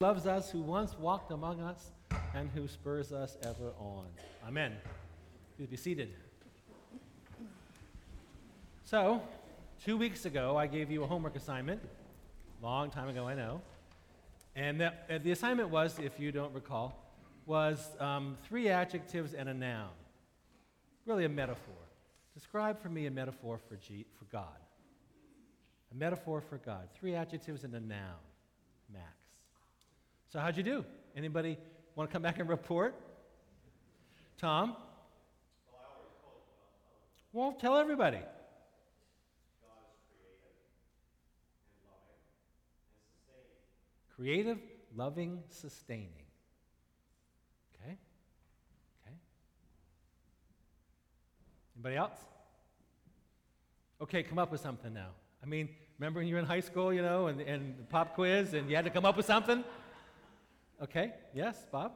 loves us, who once walked among us, and who spurs us ever on. Amen. Please be seated. So, two weeks ago, I gave you a homework assignment. Long time ago, I know. And the, uh, the assignment was, if you don't recall, was um, three adjectives and a noun. Really a metaphor. Describe for me a metaphor for, G, for God. A metaphor for God. Three adjectives and a noun. Max. So how'd you do? Anybody want to come back and report? Tom? Well, tell everybody. Creative, loving, sustaining. Okay? Okay. Anybody else? Okay, come up with something now. I mean, remember when you were in high school, you know, and, and the pop quiz, and you had to come up with something? Okay, yes, Bob?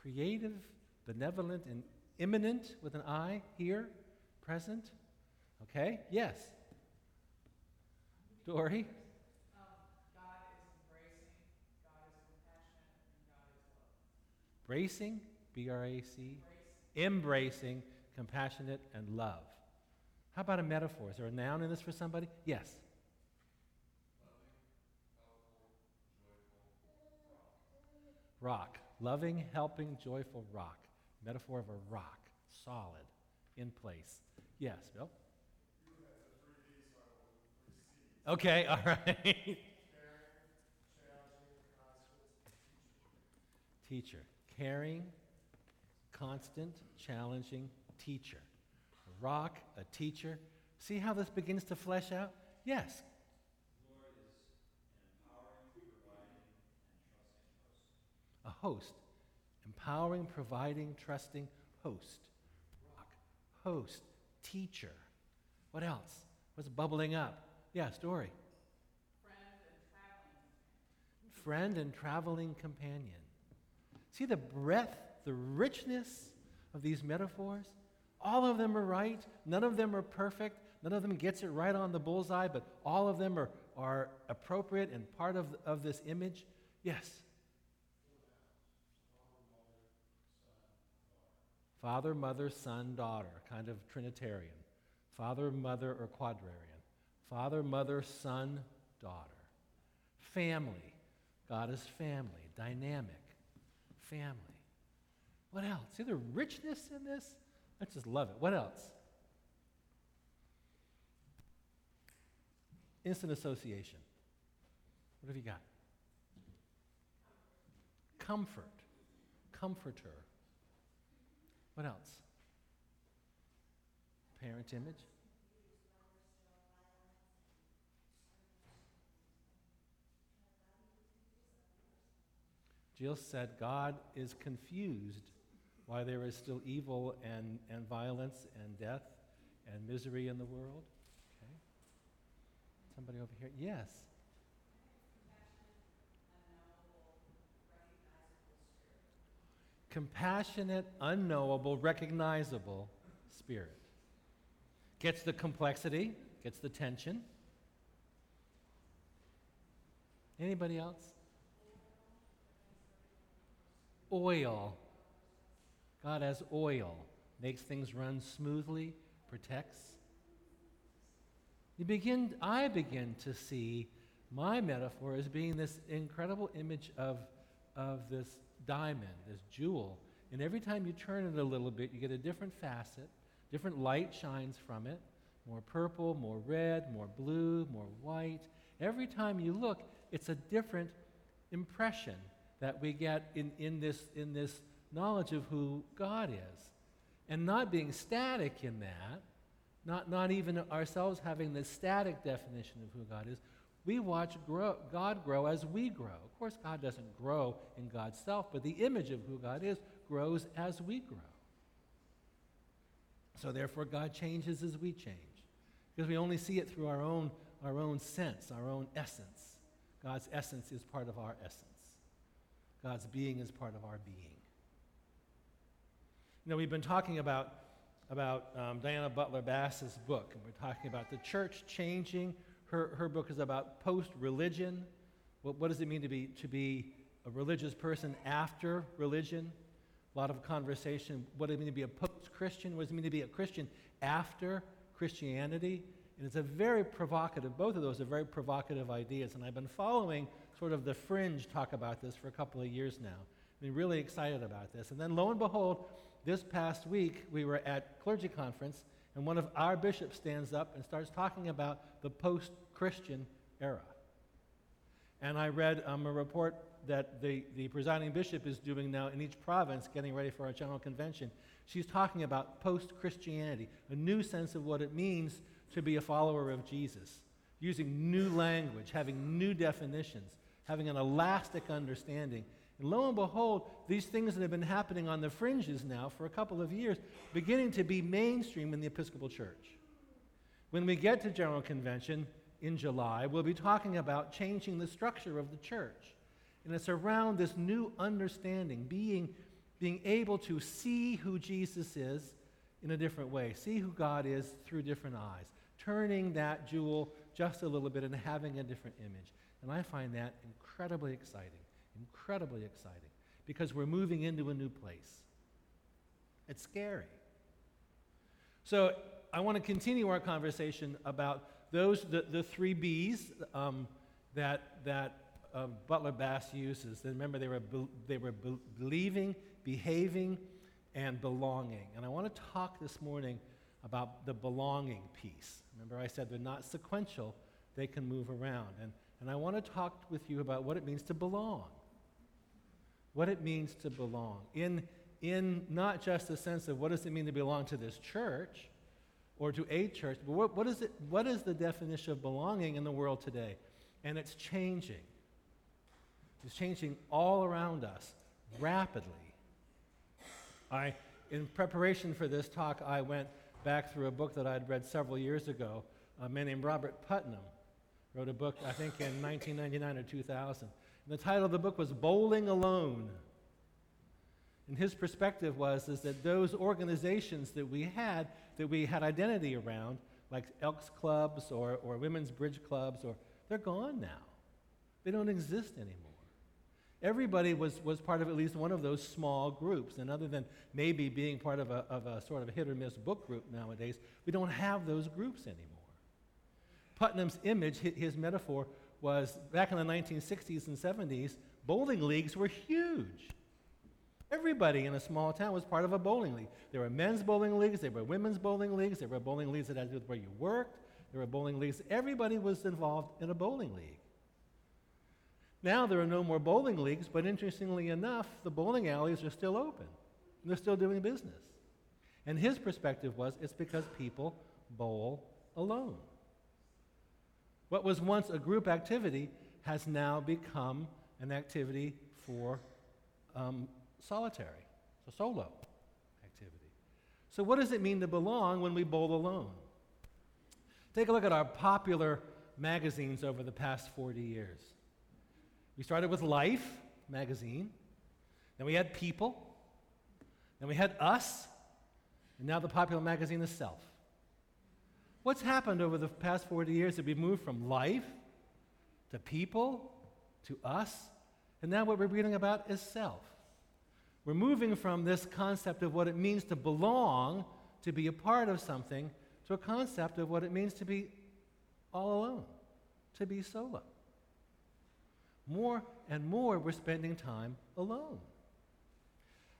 Creative, benevolent, and immanent with an I here, present. Okay, yes. Dory? Um God is embracing, God is compassionate, and God is love. Bracing, B R A C, embracing, compassionate, and love. How about a metaphor? Is there a noun in this for somebody? Yes. Rock. Loving, helping, joyful rock. Metaphor of a rock. Solid. In place. Yes, Bill? Okay, all right. teacher. Caring, constant, challenging teacher. A rock, a teacher. See how this begins to flesh out? Yes. Host. Empowering, providing, trusting host. Rock, host, teacher. What else? What's bubbling up? Yeah, story. Friend and traveling companion. See the breadth, the richness of these metaphors? All of them are right. None of them are perfect. None of them gets it right on the bullseye, but all of them are, are appropriate and part of, of this image. Yes. Father, mother, son, daughter, kind of Trinitarian. Father, mother, or quadrarian. Father, mother, son, daughter. Family. God is family, dynamic. Family. What else? See the richness in this? I just love it. What else? Instant association. What have you got? Comfort. Comforter. What else? Parent image. Jill said, God is confused why there is still evil and, and violence and death and misery in the world. Okay. Somebody over here? Yes. Compassionate, unknowable, recognizable spirit. Gets the complexity, gets the tension. Anybody else? Oil. God has oil, makes things run smoothly, protects. You begin, I begin to see my metaphor as being this incredible image of, of this diamond, this jewel. And every time you turn it a little bit, you get a different facet, different light shines from it more purple, more red, more blue, more white. Every time you look, it's a different impression that we get in, in, this, in this knowledge of who God is. And not being static in that, not, not even ourselves having this static definition of who God is, we watch grow, God grow as we grow. Of course, God doesn't grow in God's self, but the image of who God is grows as we grow. So therefore, God changes as we change. Because we only see it through our own, our own sense, our own essence. God's essence is part of our essence. God's being is part of our being. You know, we've been talking about, about um, Diana Butler Bass's book, and we're talking about the church changing Her, her book is about post religion. What, what does it mean to be, to be a religious person after religion? A lot of conversation. What does it mean to be a post Christian? What does it mean to be a Christian after Christianity? And it's a very provocative, both of those are very provocative ideas. And I've been following sort of the fringe talk about this for a couple of years now. I've been really excited about this. And then lo and behold, this past week we were at clergy conference, and one of our bishops stands up and starts talking about the post Christian era. And I read um, a report that the, the presiding bishop is doing now in each province, getting ready for our general convention. She's talking about post Christianity, a new sense of what it means to be a follower of Jesus, using new language, having new definitions, having an elastic understanding. And lo and behold, these things that have been happening on the fringes now for a couple of years, beginning to be mainstream in the Episcopal Church. When we get to General Convention in July, we'll be talking about changing the structure of the church. And it's around this new understanding, being, being able to see who Jesus is in a different way, see who God is through different eyes, turning that jewel just a little bit and having a different image. And I find that incredibly exciting, incredibly exciting, because we're moving into a new place. It's scary. So I want to continue our conversation about those, the, the three B's um, that, that uh, Butler Bass uses. Remember, they were, be, they were be- believing, behaving, and belonging. And I want to talk this morning about the belonging piece. Remember, I said they're not sequential, they can move around. And, and I want to talk with you about what it means to belong. What it means to belong. In, in not just the sense of what does it mean to belong to this church or to a church, but what, what, is, it, what is the definition of belonging in the world today? And it's changing. It's changing all around us rapidly. I, in preparation for this talk, I went back through a book that I'd read several years ago. A man named Robert Putnam wrote a book, I think, in 1999 or 2000. And the title of the book was Bowling Alone. And his perspective was is that those organizations that we had, that we had identity around, like Elks clubs or, or women's bridge clubs, or they're gone now. They don't exist anymore. Everybody was, was part of at least one of those small groups. And other than maybe being part of a, of a sort of a hit or miss book group nowadays, we don't have those groups anymore. Putnam's image, his metaphor, was back in the 1960s and 70s, bowling leagues were huge. Everybody in a small town was part of a bowling league. There were men's bowling leagues, there were women's bowling leagues, there were bowling leagues that had to do with where you worked, there were bowling leagues. Everybody was involved in a bowling league. Now there are no more bowling leagues, but interestingly enough, the bowling alleys are still open. They're still doing business. And his perspective was it's because people bowl alone. What was once a group activity has now become an activity for um, solitary, so solo activity. So, what does it mean to belong when we bowl alone? Take a look at our popular magazines over the past 40 years. We started with Life magazine, then we had People, then we had Us, and now the popular magazine is Self. What's happened over the past 40 years that we've moved from life to people to us, and now what we're reading about is self. We're moving from this concept of what it means to belong, to be a part of something, to a concept of what it means to be all alone, to be solo. More and more, we're spending time alone.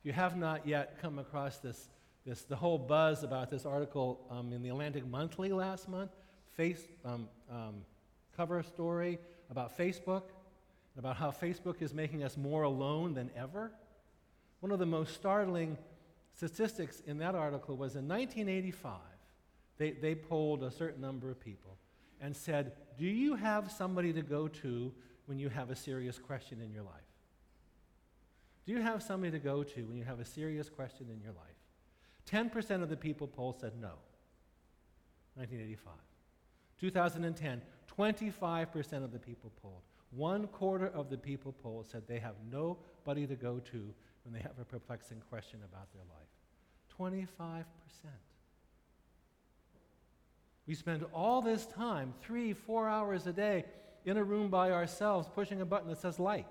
If you have not yet come across this, this the whole buzz about this article um, in the Atlantic Monthly last month, face, um, um, cover story about Facebook, about how Facebook is making us more alone than ever. One of the most startling statistics in that article was in 1985, they, they polled a certain number of people and said, Do you have somebody to go to when you have a serious question in your life? Do you have somebody to go to when you have a serious question in your life? 10% of the people polled said no. 1985. 2010, 25% of the people polled. One quarter of the people polled said they have nobody to go to when they have a perplexing question about their life. 25%. We spend all this time, three, four hours a day, in a room by ourselves, pushing a button that says like.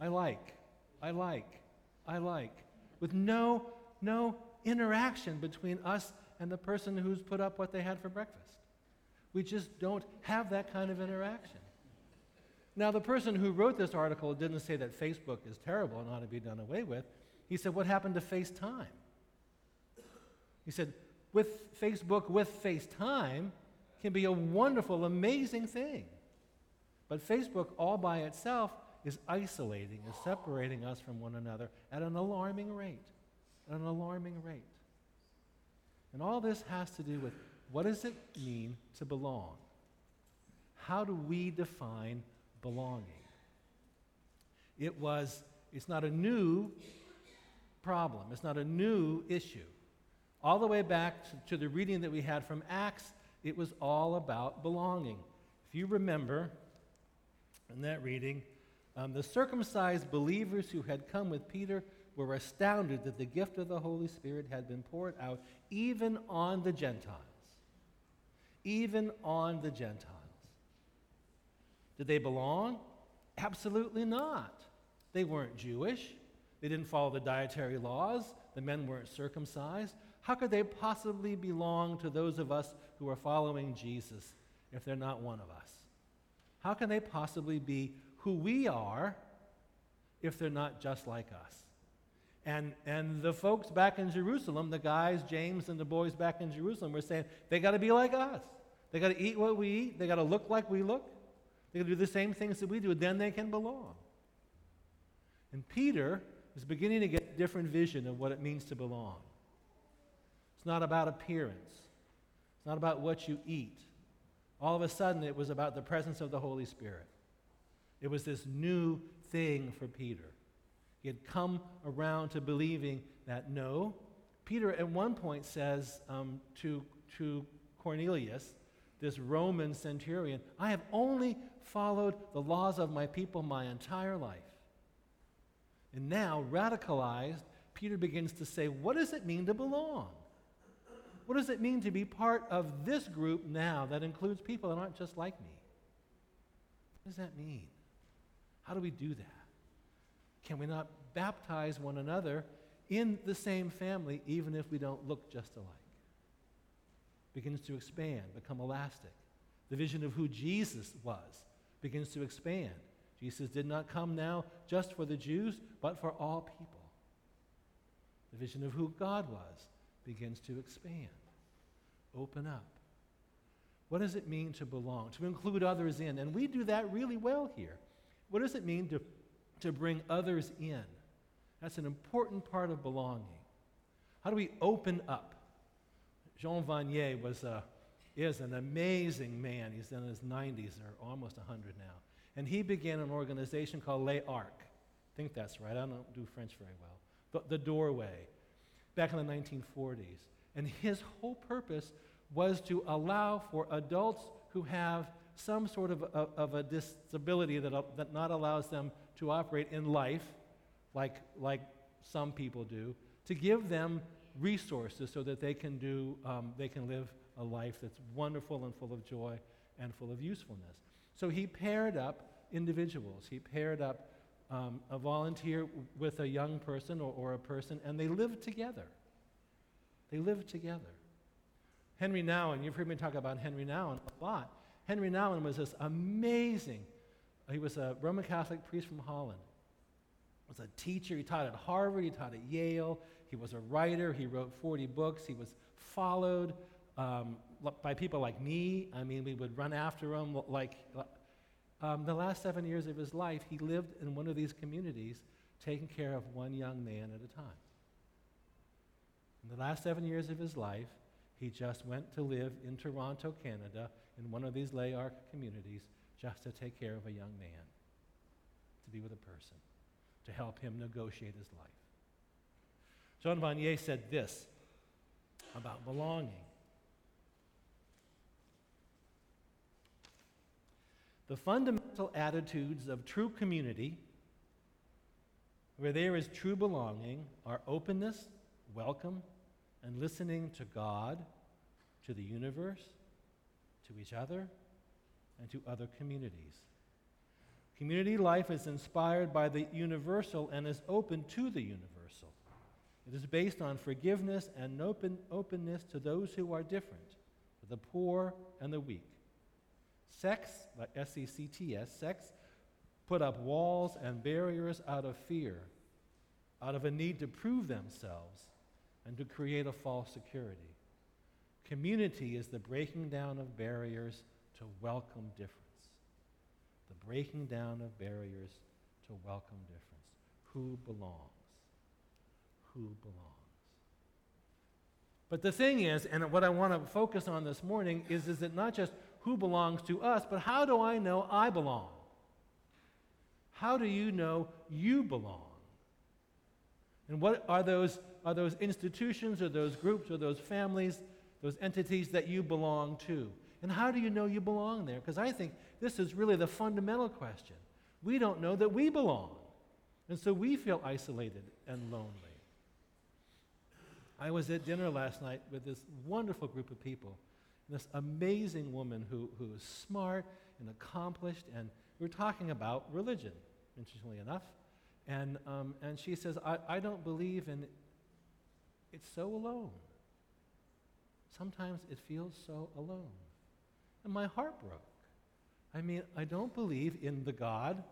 I like, I like, I like, with no, no interaction between us and the person who's put up what they had for breakfast. We just don't have that kind of interaction. Now, the person who wrote this article didn't say that Facebook is terrible and ought to be done away with. He said, What happened to FaceTime? He said, with Facebook, with FaceTime, can be a wonderful, amazing thing. But Facebook, all by itself, is isolating, is separating us from one another at an alarming rate. At an alarming rate. And all this has to do with what does it mean to belong? How do we define belonging? It was, it's not a new problem, it's not a new issue. All the way back to, the reading that we had from Acts, it was all about belonging. If you remember in that reading, um, the circumcised believers who had come with Peter were astounded that the gift of the Holy Spirit had been poured out even on the Gentiles. Even on the Gentiles. Did they belong? Absolutely not. They weren't Jewish. They didn't follow the dietary laws. The men weren't circumcised. How could they possibly belong to those of us who are following Jesus if they're not one of us? How can they possibly be who we are if they're not just like us? And, and the folks back in Jerusalem, the guys, James and the boys back in Jerusalem, were saying, they got to be like us. They got to eat what we eat. They got to look like we look. They to do the same things that we do. Then they can belong. And Peter is beginning to get a different vision of what it means to belong. It's not about appearance, it's not about what you eat. All of a sudden, it was about the presence of the Holy Spirit. It was this new thing for Peter. He had come around to believing that no. Peter, at one point, says um, to, to Cornelius, this Roman centurion, I have only followed the laws of my people my entire life. And now, radicalized, Peter begins to say, What does it mean to belong? What does it mean to be part of this group now that includes people that aren't just like me? What does that mean? How do we do that? Can we not baptize one another in the same family even if we don't look just alike? Begins to expand, become elastic. The vision of who Jesus was begins to expand. Jesus did not come now just for the Jews, but for all people. The vision of who God was begins to expand, open up. What does it mean to belong, to include others in? And we do that really well here. What does it mean to, to bring others in? That's an important part of belonging. How do we open up? Jean Vanier was a, is an amazing man. He's in his 90s or almost 100 now. And he began an organization called Les Arcs. I think that's right. I don't do French very well. The, the doorway, back in the 1940s. And his whole purpose was to allow for adults who have some sort of a, of a disability that, that not allows them to operate in life like, like some people do, to give them resources so that they can, do, um, they can live a life that's wonderful and full of joy and full of usefulness. So he paired up individuals. He paired up um, a volunteer with a young person or, or a person, and they lived together. They lived together. Henry Nouwen, you've heard me talk about Henry Nouwen a lot. Henry Nouwen was this amazing, he was a Roman Catholic priest from Holland. He was a teacher. He taught at Harvard. He taught at Yale. He was a writer. He wrote 40 books. He was followed um, by people like me. I mean, we would run after him like. Um, the last seven years of his life, he lived in one of these communities, taking care of one young man at a time. In the last seven years of his life, he just went to live in Toronto, Canada, in one of these Les Arcs communities, just to take care of a young man, to be with a person, to help him negotiate his life. Jean Vanier said this about belonging. The fundamental attitudes of true community, where there is true belonging, are openness, welcome, and listening to God, to the universe, to each other, and to other communities. Community life is inspired by the universal and is open to the universal. It is based on forgiveness and open, openness to those who are different, to the poor and the weak. Sects, like S E C T S, sects put up walls and barriers out of fear, out of a need to prove themselves and to create a false security. Community is the breaking down of barriers to welcome difference. The breaking down of barriers to welcome difference. Who belongs? Who belongs? But the thing is, and what I want to focus on this morning is, is that not just who belongs to us, but how do I know I belong? How do you know you belong? And what are those, are those institutions or those groups or those families, those entities that you belong to? And how do you know you belong there? Because I think this is really the fundamental question. We don't know that we belong. And so we feel isolated and lonely. I was at dinner last night with this wonderful group of people, this amazing woman who, who is smart and accomplished, and we are talking about religion, interestingly enough. And, um, and she says, I, I don't believe in it's so alone. Sometimes it feels so alone. And my heart broke. I mean, I don't believe in the God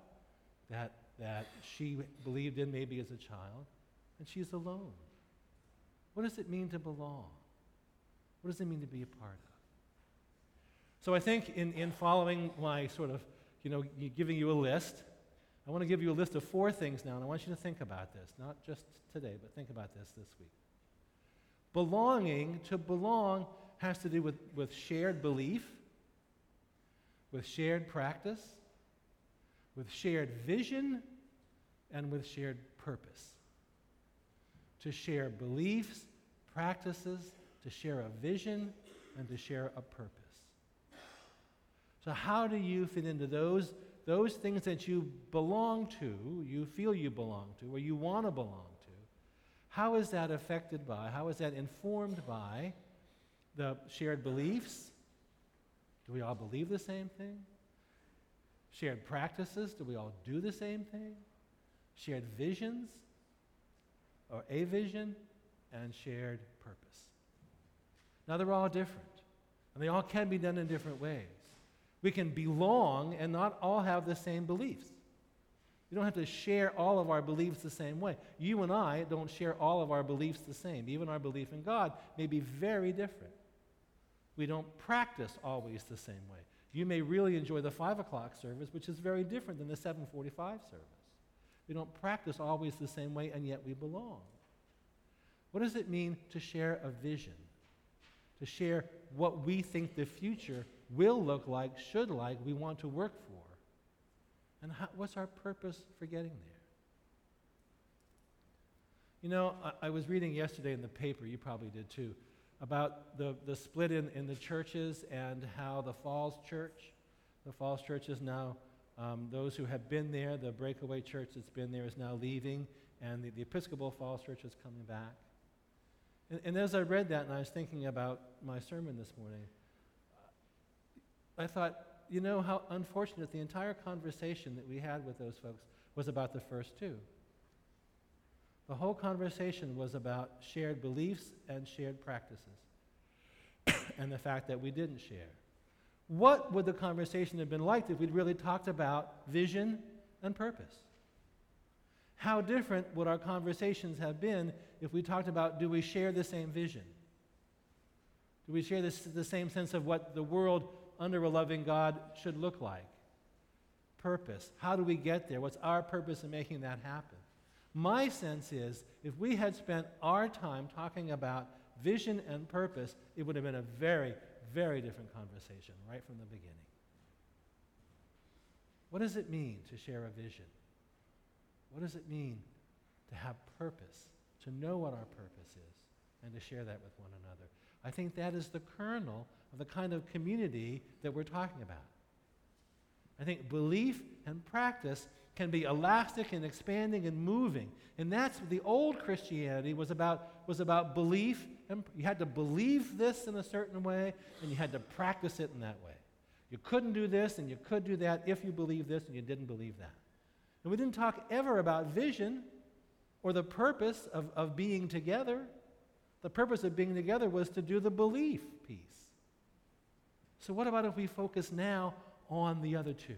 that, that she believed in maybe as a child, and she's alone. What does it mean to belong? What does it mean to be a part of? So I think in, in following my sort of, you know, giving you a list, I want to give you a list of four things now, and I want you to think about this, not just today, but think about this this week. Belonging, to belong, has to do with, with shared belief, with shared practice, with shared vision, and with shared purpose. To share beliefs, practices, to share a vision, and to share a purpose. So, how do you fit into those those things that you belong to, you feel you belong to, or you want to belong to, how is that affected by, how is that informed by the shared beliefs? Do we all believe the same thing? Shared practices? Do we all do the same thing? Shared visions? Or a vision? And shared purpose. Now, they're all different, and they all can be done in different ways. We can belong and not all have the same beliefs. We don't have to share all of our beliefs the same way. You and I don't share all of our beliefs the same. Even our belief in God may be very different. We don't practice always the same way. You may really enjoy the 5 o'clock service, which is very different than the 745 service. We don't practice always the same way, and yet we belong. What does it mean to share a vision? To share what we think the future will look like, should like, we want to work for. And how, what's our purpose for getting there? You know, I, I, was reading yesterday in the paper, you probably did too, about the, the split in, in the churches and how the Falls Church, the Falls Church is now, um, those who have been there, the breakaway church that's been there is now leaving, and the, the Episcopal Falls Church is coming back. And, and as I read that and I was thinking about my sermon this morning, I thought, you know how unfortunate the entire conversation that we had with those folks was about the first two. The whole conversation was about shared beliefs and shared practices, and the fact that we didn't share. What would the conversation have been like if we'd really talked about vision and purpose? How different would our conversations have been if we talked about do we share the same vision? Do we share this, the same sense of what the world under a loving God should look like. Purpose. How do we get there? What's our purpose in making that happen? My sense is if we had spent our time talking about vision and purpose, it would have been a very, very different conversation right from the beginning. What does it mean to share a vision? What does it mean to have purpose, to know what our purpose is, and to share that with one another? I think that is the kernel of the kind of community that we're talking about. I think belief and practice can be elastic and expanding and moving. And that's what the old Christianity was about, was about belief and you had to believe this in a certain way, and you had to practice it in that way. You couldn't do this, and you could do that if you believed this, and you didn't believe that. And we didn't talk ever about vision or the purpose of, of being together. The purpose of being together was to do the belief piece. So, what about if we focus now on the other two?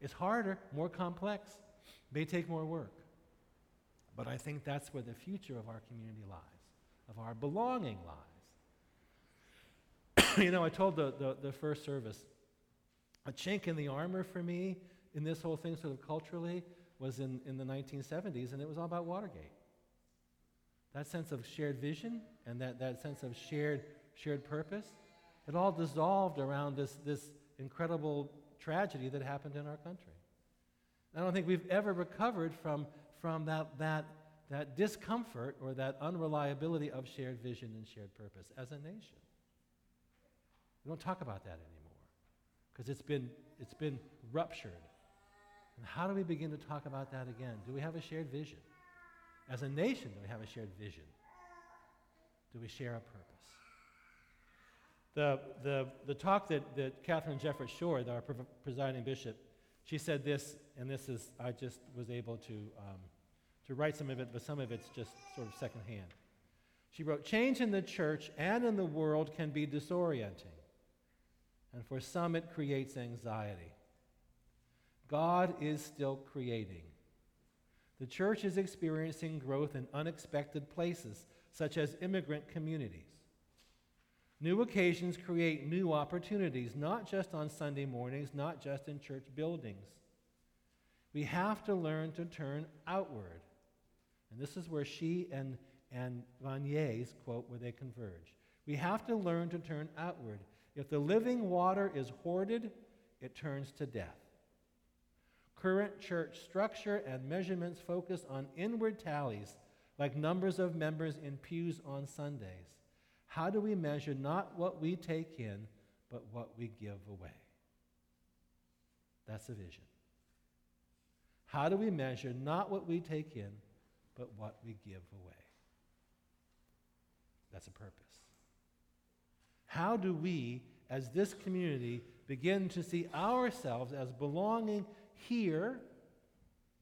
It's harder, more complex, may take more work. But I think that's where the future of our community lies, of our belonging lies. you know, I told the, the, the first service, a chink in the armor for me in this whole thing, sort of culturally, was in, in the 1970s, and it was all about Watergate. That sense of shared vision and that, that sense of shared, shared purpose, it all dissolved around this, this incredible tragedy that happened in our country. I don't think we've ever recovered from, from that, that, that discomfort or that unreliability of shared vision and shared purpose as a nation. We don't talk about that anymore because it's been, it's been ruptured. And how do we begin to talk about that again? Do we have a shared vision? As a nation, do we have a shared vision? Do we share a purpose? The, the, the talk that, that Katharine Jefferts Schori, our pre- presiding bishop, she said this, and this is, I just was able to, um, to write some of it, but some of it's just sort of secondhand. She wrote, Change in the church and in the world can be disorienting, and for some it creates anxiety. God is still creating. The church is experiencing growth in unexpected places, such as immigrant communities. New occasions create new opportunities, not just on Sunday mornings, not just in church buildings. We have to learn to turn outward. And this is where she and, and Vanier's quote, where they converge. We have to learn to turn outward. If the living water is hoarded, it turns to death. Current church structure and measurements focus on inward tallies, like numbers of members in pews on Sundays. How do we measure not what we take in, but what we give away? That's a vision. How do we measure not what we take in, but what we give away? That's a purpose. How do we, as this community, begin to see ourselves as belonging here,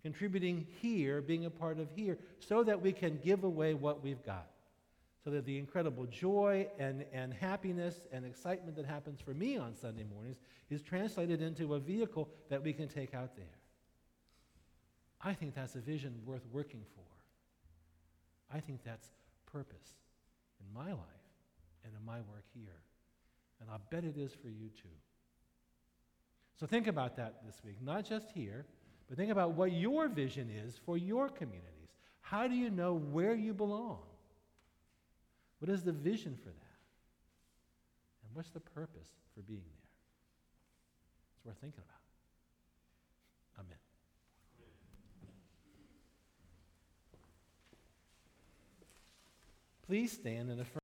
contributing here, being a part of here, so that we can give away what we've got? So that the incredible joy and, and happiness and excitement that happens for me on Sunday mornings is translated into a vehicle that we can take out there. I think that's a vision worth working for. I think that's purpose in my life and in my work here. And I bet it is for you too. So think about that this week, not just here, but think about what your vision is for your communities. How do you know where you belong? What is the vision for that? And what's the purpose for being there? It's worth thinking about. Amen. Please stand and affirm.